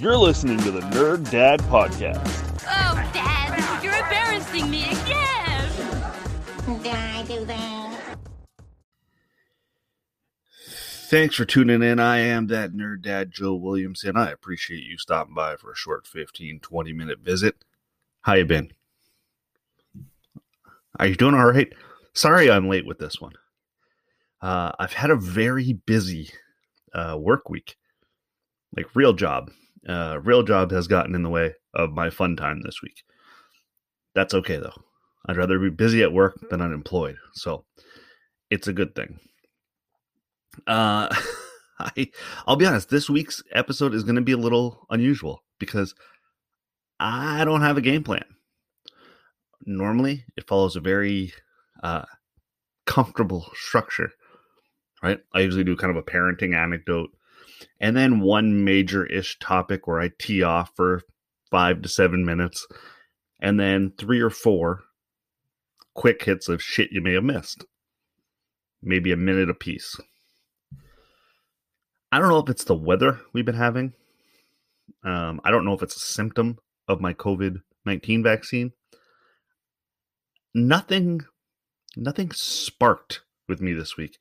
You're listening to the Nerd Dad Podcast. Oh, Dad, you're embarrassing me again. Did I do that? Thanks for tuning in. I am that nerd dad, Joe Williamson. I appreciate you stopping by for a short 15, 20 minute visit. How you been? Are you doing all right? Sorry I'm late with this one. Uh, I've had a very busy uh, work week, like real job. Uh, real job has gotten in the way of my fun time this week. That's okay though. I'd rather be busy at work than unemployed, so it's a good thing. Uh, I I'll be honest. This week's episode is going to be a little unusual because I don't have a game plan. Normally, it follows a very uh, comfortable structure, right? I usually do kind of a parenting anecdote and then one major ish topic where I tee off for five to seven minutes, and then three or four quick hits of shit you may have missed. Maybe a minute apiece. I don't know if it's the weather we've been having. Um, I don't know if it's a symptom of my COVID 19 vaccine. Nothing, nothing sparked with me this week.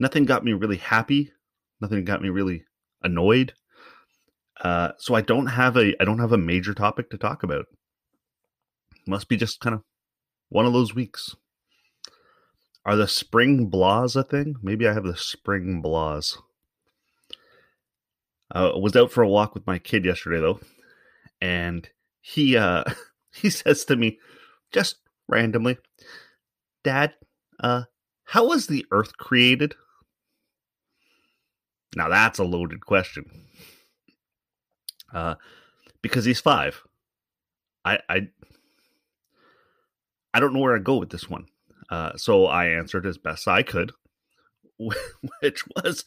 Nothing got me really happy nothing got me really annoyed. Uh, so I don't have a I don't have a major topic to talk about. Must be just kind of one of those weeks. Are the spring blahs a thing? Maybe I have the spring blahs. I uh, was out for a walk with my kid yesterday though, and he uh he says to me just randomly, "Dad, uh how was the earth created?" Now that's a loaded question. Uh, because he's five. I I I don't know where to go with this one. Uh, so I answered as best I could, which was,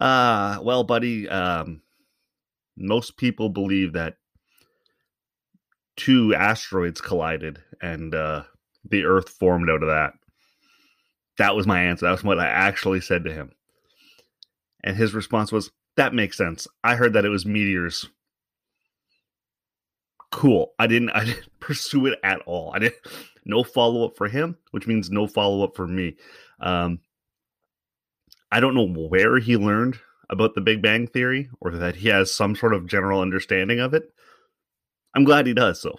uh, well, buddy, um, most people believe that two asteroids collided and uh, the Earth formed out of that. That was my answer. That was what I actually said to him. And his response was, That makes sense. I heard that it was meteors. Cool. I didn't I didn't pursue it at all. I didn't no follow-up for him, which means no follow-up for me. Um I don't know where he learned about the Big Bang Theory or that he has some sort of general understanding of it. I'm glad he does so.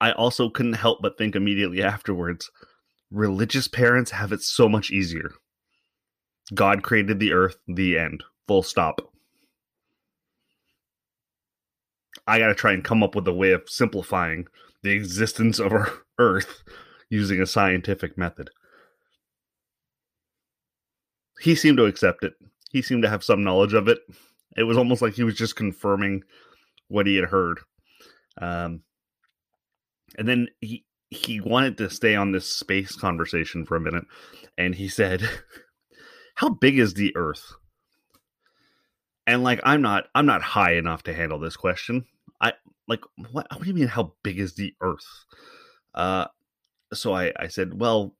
I also couldn't help but think immediately afterwards religious parents have it so much easier. God created the earth, the end. Full stop. I got to try and come up with a way of simplifying the existence of our earth using a scientific method. He seemed to accept it. He seemed to have some knowledge of it. It was almost like he was just confirming what he had heard. Um, and then he he wanted to stay on this space conversation for a minute, and he said, how big is the earth? And like i'm not i'm not high enough to handle this question. I like what, what do you mean how big is the earth? Uh so i i said well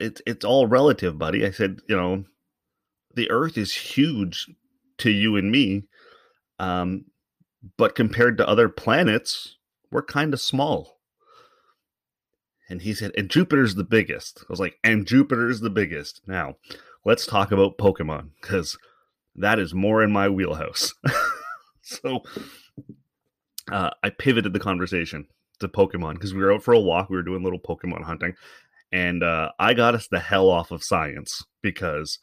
it's it's all relative buddy. I said you know the earth is huge to you and me um but compared to other planets we're kind of small and he said, and Jupiter's the biggest. I was like, and Jupiter's the biggest. Now, let's talk about Pokemon because that is more in my wheelhouse. so uh, I pivoted the conversation to Pokemon because we were out for a walk. We were doing little Pokemon hunting. And uh, I got us the hell off of science because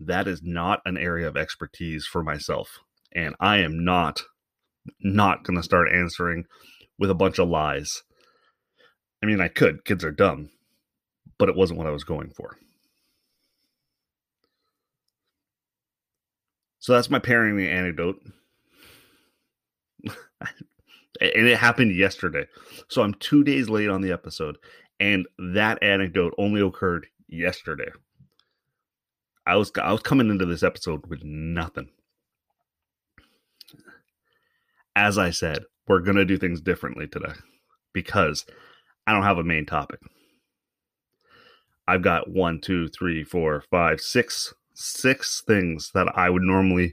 that is not an area of expertise for myself. And I am not not going to start answering with a bunch of lies. I mean, I could. Kids are dumb, but it wasn't what I was going for. So that's my parenting anecdote. and it happened yesterday. So I'm two days late on the episode, and that anecdote only occurred yesterday. I was I was coming into this episode with nothing. As I said, we're gonna do things differently today because I don't have a main topic. I've got one, two, three, four, five, six, six things that I would normally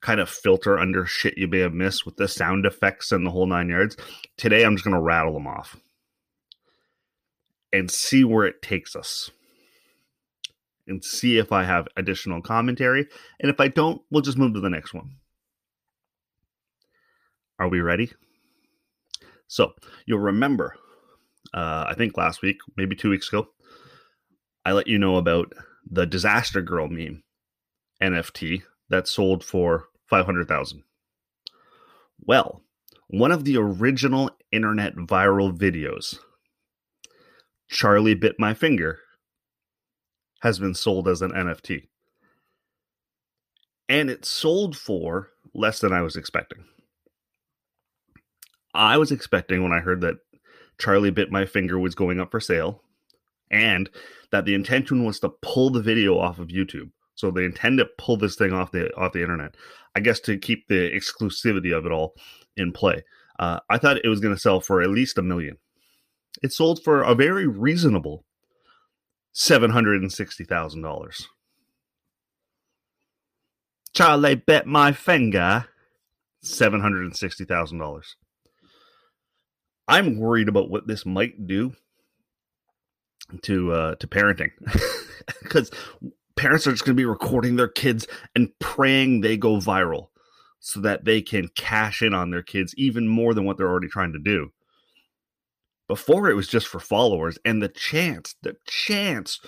kind of filter under shit you may have missed with the sound effects and the whole nine yards. Today, I'm just going to rattle them off and see where it takes us and see if I have additional commentary. And if I don't, we'll just move to the next one. Are we ready? So, you'll remember, uh, I think last week, maybe two weeks ago, I let you know about the Disaster Girl meme NFT that sold for 500,000. Well, one of the original internet viral videos, Charlie Bit My Finger, has been sold as an NFT. And it sold for less than I was expecting. I was expecting when I heard that Charlie Bit My Finger was going up for sale and that the intention was to pull the video off of YouTube. So they intend to pull this thing off the off the internet. I guess to keep the exclusivity of it all in play. Uh, I thought it was going to sell for at least a million. It sold for a very reasonable seven hundred and sixty thousand dollars. Charlie Bit My Finger seven hundred and sixty thousand dollars. I'm worried about what this might do to uh, to parenting because parents are just going to be recording their kids and praying they go viral so that they can cash in on their kids even more than what they're already trying to do. Before it was just for followers and the chance, the chance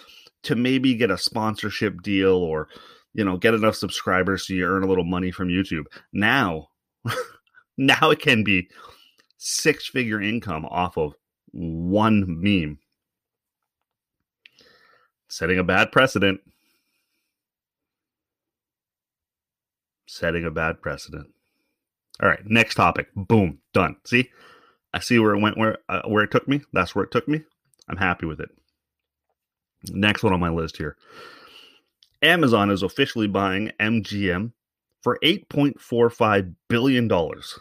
to maybe get a sponsorship deal or you know get enough subscribers so you earn a little money from YouTube. Now, now it can be six figure income off of one meme setting a bad precedent. Setting a bad precedent. All right, next topic. Boom, done. See, I see where it went, where uh, where it took me. That's where it took me. I'm happy with it. Next one on my list here. Amazon is officially buying MGM for 8.45 billion dollars,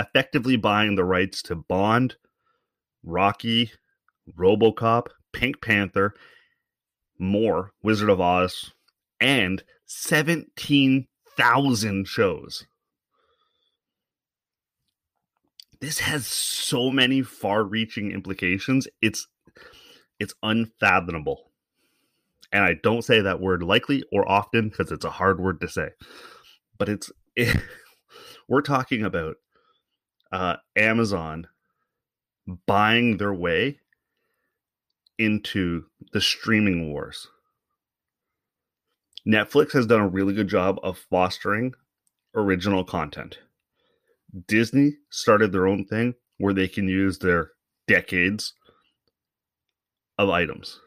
effectively buying the rights to Bond, Rocky, RoboCop, Pink Panther, more Wizard of Oz, and 17,000 shows. This has so many far-reaching implications. It's it's unfathomable. And I don't say that word likely or often because it's a hard word to say. But it's it, we're talking about uh, Amazon buying their way into the streaming wars. Netflix has done a really good job of fostering original content. Disney started their own thing where they can use their decades of items.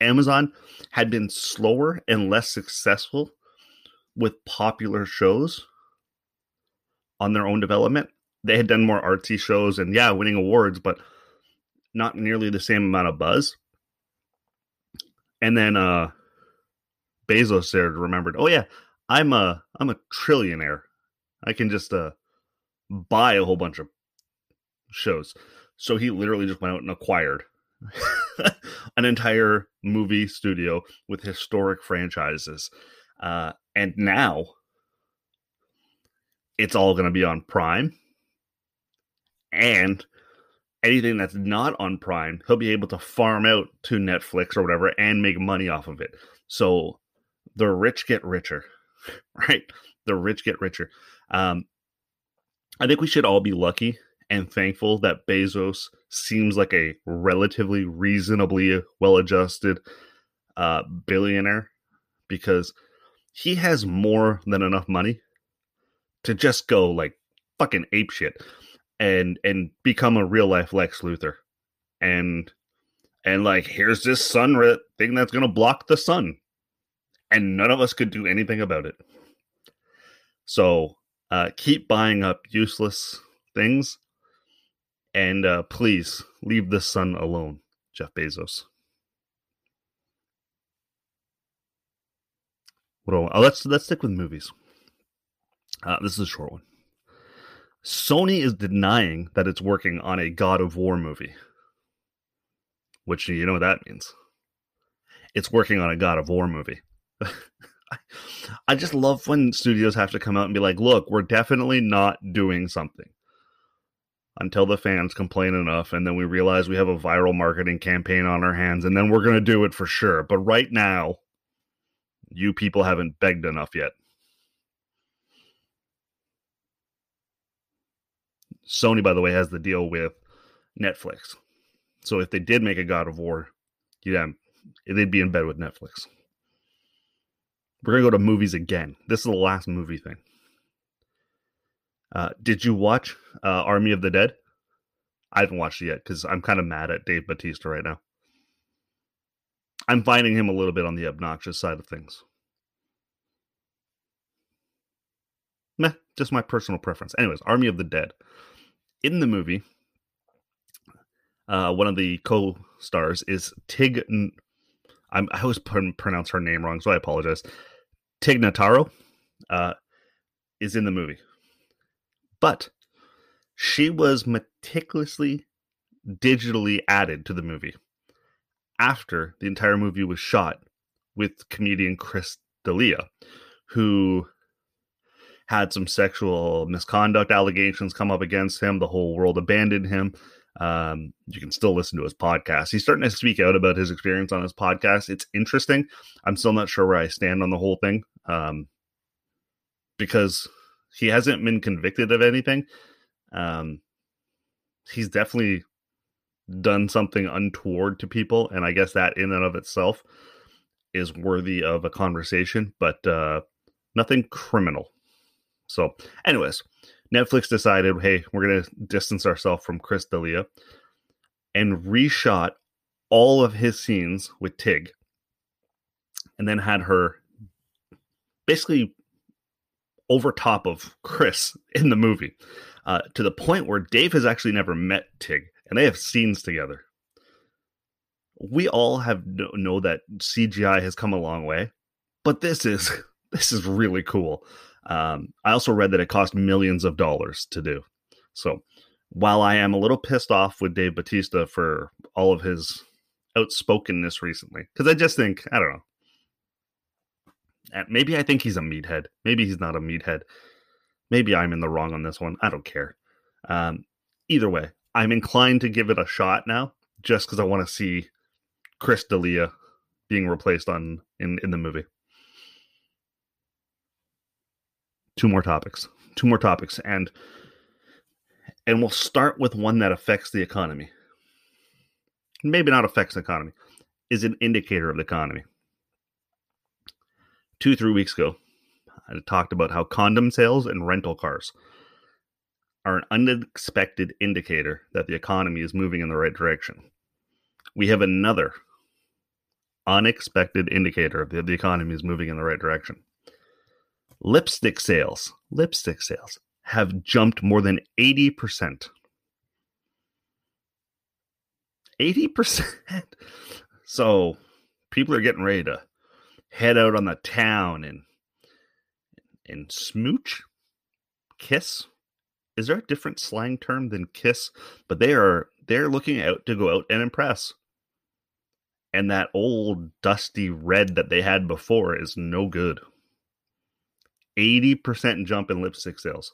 Amazon had been slower and less successful with popular shows on their own development. They had done more artsy shows and, yeah, winning awards, but not nearly the same amount of buzz. And then uh Bezos there remembered, oh yeah, I'm a I'm a trillionaire. I can just uh buy a whole bunch of shows. So he literally just went out and acquired an entire movie studio with historic franchises. Uh, and now it's all going to be on Prime. And anything that's not on Prime, he'll be able to farm out to Netflix or whatever and make money off of it. So the rich get richer, right? The rich get richer. Um, I think we should all be lucky and thankful that Bezos seems like a relatively reasonably well adjusted uh, billionaire because he has more than enough money to just go like fucking ape shit and and become a real life Lex Luthor, and and like here's this sun thing that's gonna block the sun, and none of us could do anything about it. So uh, keep buying up useless things, and uh, please leave the sun alone, Jeff Bezos. What do I, oh, let's let's stick with movies. Uh, this is a short one. Sony is denying that it's working on a God of War movie. Which you know what that means. It's working on a God of War movie. I just love when studios have to come out and be like, look, we're definitely not doing something until the fans complain enough. And then we realize we have a viral marketing campaign on our hands. And then we're going to do it for sure. But right now, you people haven't begged enough yet. Sony, by the way, has the deal with Netflix. So if they did make a God of War, yeah, they'd be in bed with Netflix. We're gonna go to movies again. This is the last movie thing. Uh, did you watch uh, Army of the Dead? I haven't watched it yet because I'm kind of mad at Dave Batista right now. I'm finding him a little bit on the obnoxious side of things. Meh, just my personal preference. Anyways, Army of the Dead. In the movie, uh, one of the co-stars is Tig. I'm, I always pronounce her name wrong, so I apologize. Tig Notaro uh, is in the movie, but she was meticulously digitally added to the movie after the entire movie was shot with comedian Chris D'Elia, who had some sexual misconduct allegations come up against him. The whole world abandoned him. Um, you can still listen to his podcast. He's starting to speak out about his experience on his podcast. It's interesting. I'm still not sure where I stand on the whole thing um, because he hasn't been convicted of anything. Um, he's definitely done something untoward to people, and I guess that in and of itself is worthy of a conversation, but uh, nothing criminal. So, anyways, Netflix decided, hey, we're gonna distance ourselves from Chris D'Elia and reshot all of his scenes with Tig, and then had her basically over top of Chris in the movie, uh, to the point where Dave has actually never met Tig, and they have scenes together. We all have know, know that CGI has come a long way, but this is this is really cool. Um, I also read that it cost millions of dollars to do. So while I am a little pissed off with Dave Batista for all of his outspokenness recently, because I just think, I don't know. Maybe I think he's a meathead. Maybe he's not a meathead. Maybe I'm in the wrong on this one. I don't care. Um, either way, I'm inclined to give it a shot now, just because I want to see Chris D'Elia being replaced on in in the movie. Two more topics two more topics and and we'll start with one that affects the economy. Maybe not affects the economy is an indicator of the economy. Two three weeks ago i talked about how condom sales and rental cars are an unexpected indicator that the economy is moving in the right direction. We have another unexpected indicator that the economy is moving in the right direction lipstick sales, lipstick sales have jumped more than 80%. 80%. So people are getting ready to head out on the town and and smooch, kiss. Is there a different slang term than kiss? But they are they're looking out to go out and impress. And that old dusty red that they had before is no good. 80% jump in lipstick sales.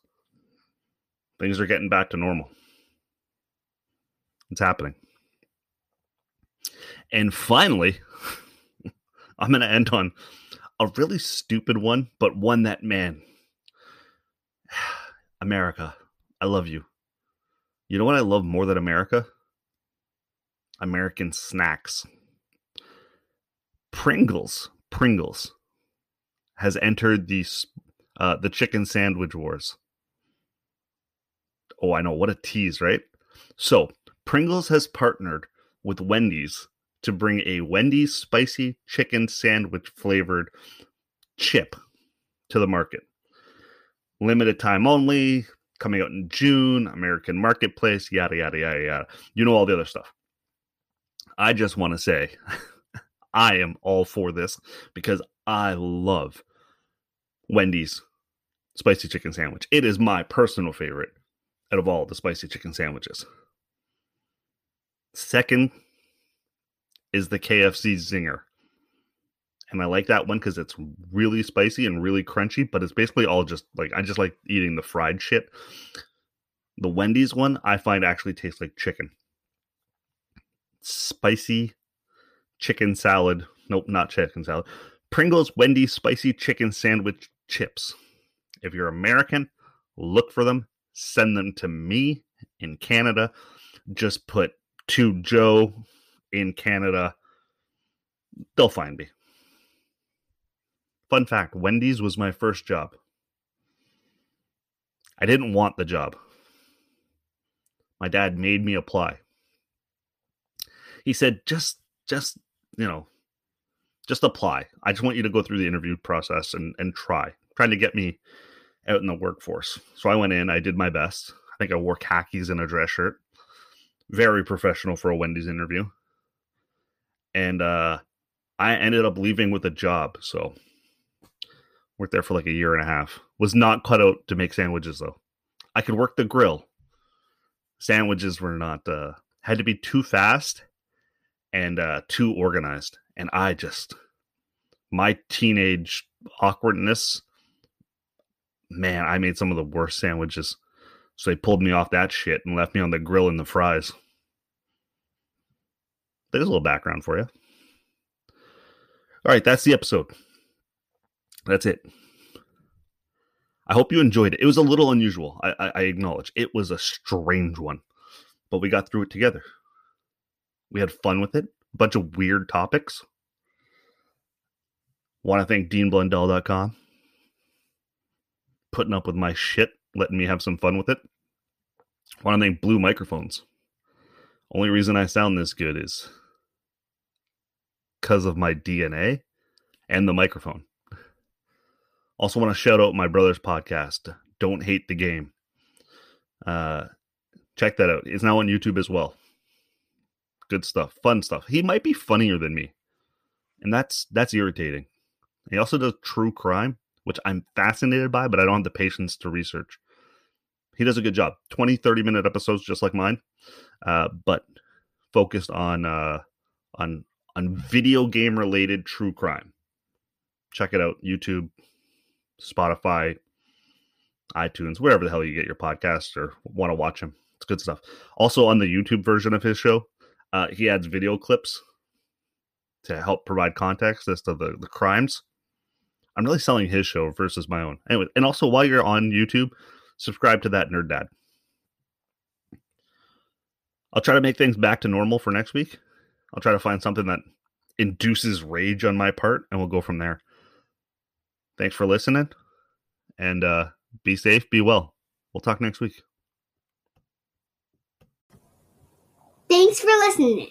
Things are getting back to normal. It's happening. And finally, I'm going to end on a really stupid one, but one that, man, America, I love you. You know what I love more than America? American snacks. Pringles, Pringles has entered the uh, the chicken sandwich wars. Oh, I know. What a tease, right? So, Pringles has partnered with Wendy's to bring a Wendy's spicy chicken sandwich flavored chip to the market. Limited time only, coming out in June, American Marketplace, yada, yada, yada, yada. You know all the other stuff. I just want to say I am all for this because I love Wendy's spicy chicken sandwich. It is my personal favorite out of all the spicy chicken sandwiches. Second is the KFC Zinger. And I like that one because it's really spicy and really crunchy, but it's basically all just like I just like eating the fried shit. The Wendy's one I find actually tastes like chicken. Spicy chicken salad. Nope, not chicken salad. Pringles Wendy's spicy chicken sandwich chips. If you're American, look for them, send them to me in Canada. Just put to Joe in Canada. They'll find me. Fun fact Wendy's was my first job. I didn't want the job. My dad made me apply. He said, just, just, you know, just apply. I just want you to go through the interview process and, and try, trying to get me out in the workforce. So I went in, I did my best. I think I wore khakis and a dress shirt. Very professional for a Wendy's interview. And uh, I ended up leaving with a job. So worked there for like a year and a half. Was not cut out to make sandwiches though. I could work the grill. Sandwiches were not uh had to be too fast and uh too organized. And I just my teenage awkwardness man, I made some of the worst sandwiches. So they pulled me off that shit and left me on the grill and the fries. There's a little background for you. All right, that's the episode. That's it. I hope you enjoyed it. It was a little unusual. I, I, I, acknowledge it was a strange one, but we got through it together. We had fun with it. A bunch of weird topics. Want to thank DeanBlundell.com putting up with my shit, letting me have some fun with it. Want to thank Blue Microphones. Only reason I sound this good is because of my DNA and the microphone. Also, want to shout out my brother's podcast, Don't Hate the Game. Uh, check that out. It's now on YouTube as well. Good stuff, fun stuff. He might be funnier than me, and that's that's irritating. He also does true crime, which I'm fascinated by, but I don't have the patience to research. He does a good job. 20, 30 minute episodes just like mine, uh, but focused on uh, on on video game related true crime. Check it out. YouTube, Spotify, iTunes, wherever the hell you get your podcast or want to watch him. It's good stuff. Also, on the YouTube version of his show, uh, he adds video clips to help provide context as to the, the crimes. I'm really selling his show versus my own. Anyway, and also while you're on YouTube, subscribe to that Nerd Dad. I'll try to make things back to normal for next week. I'll try to find something that induces rage on my part, and we'll go from there. Thanks for listening, and uh, be safe, be well. We'll talk next week. Thanks for listening.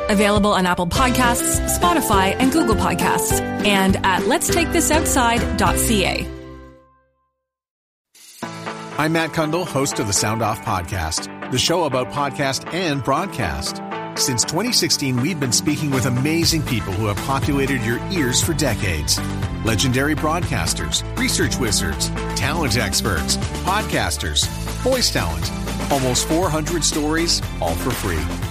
available on Apple Podcasts, Spotify, and Google Podcasts, and at letstakethisoutside.ca. I'm Matt Cundill, host of the Sound Off Podcast, the show about podcast and broadcast. Since 2016, we've been speaking with amazing people who have populated your ears for decades. Legendary broadcasters, research wizards, talent experts, podcasters, voice talent. Almost 400 stories, all for free.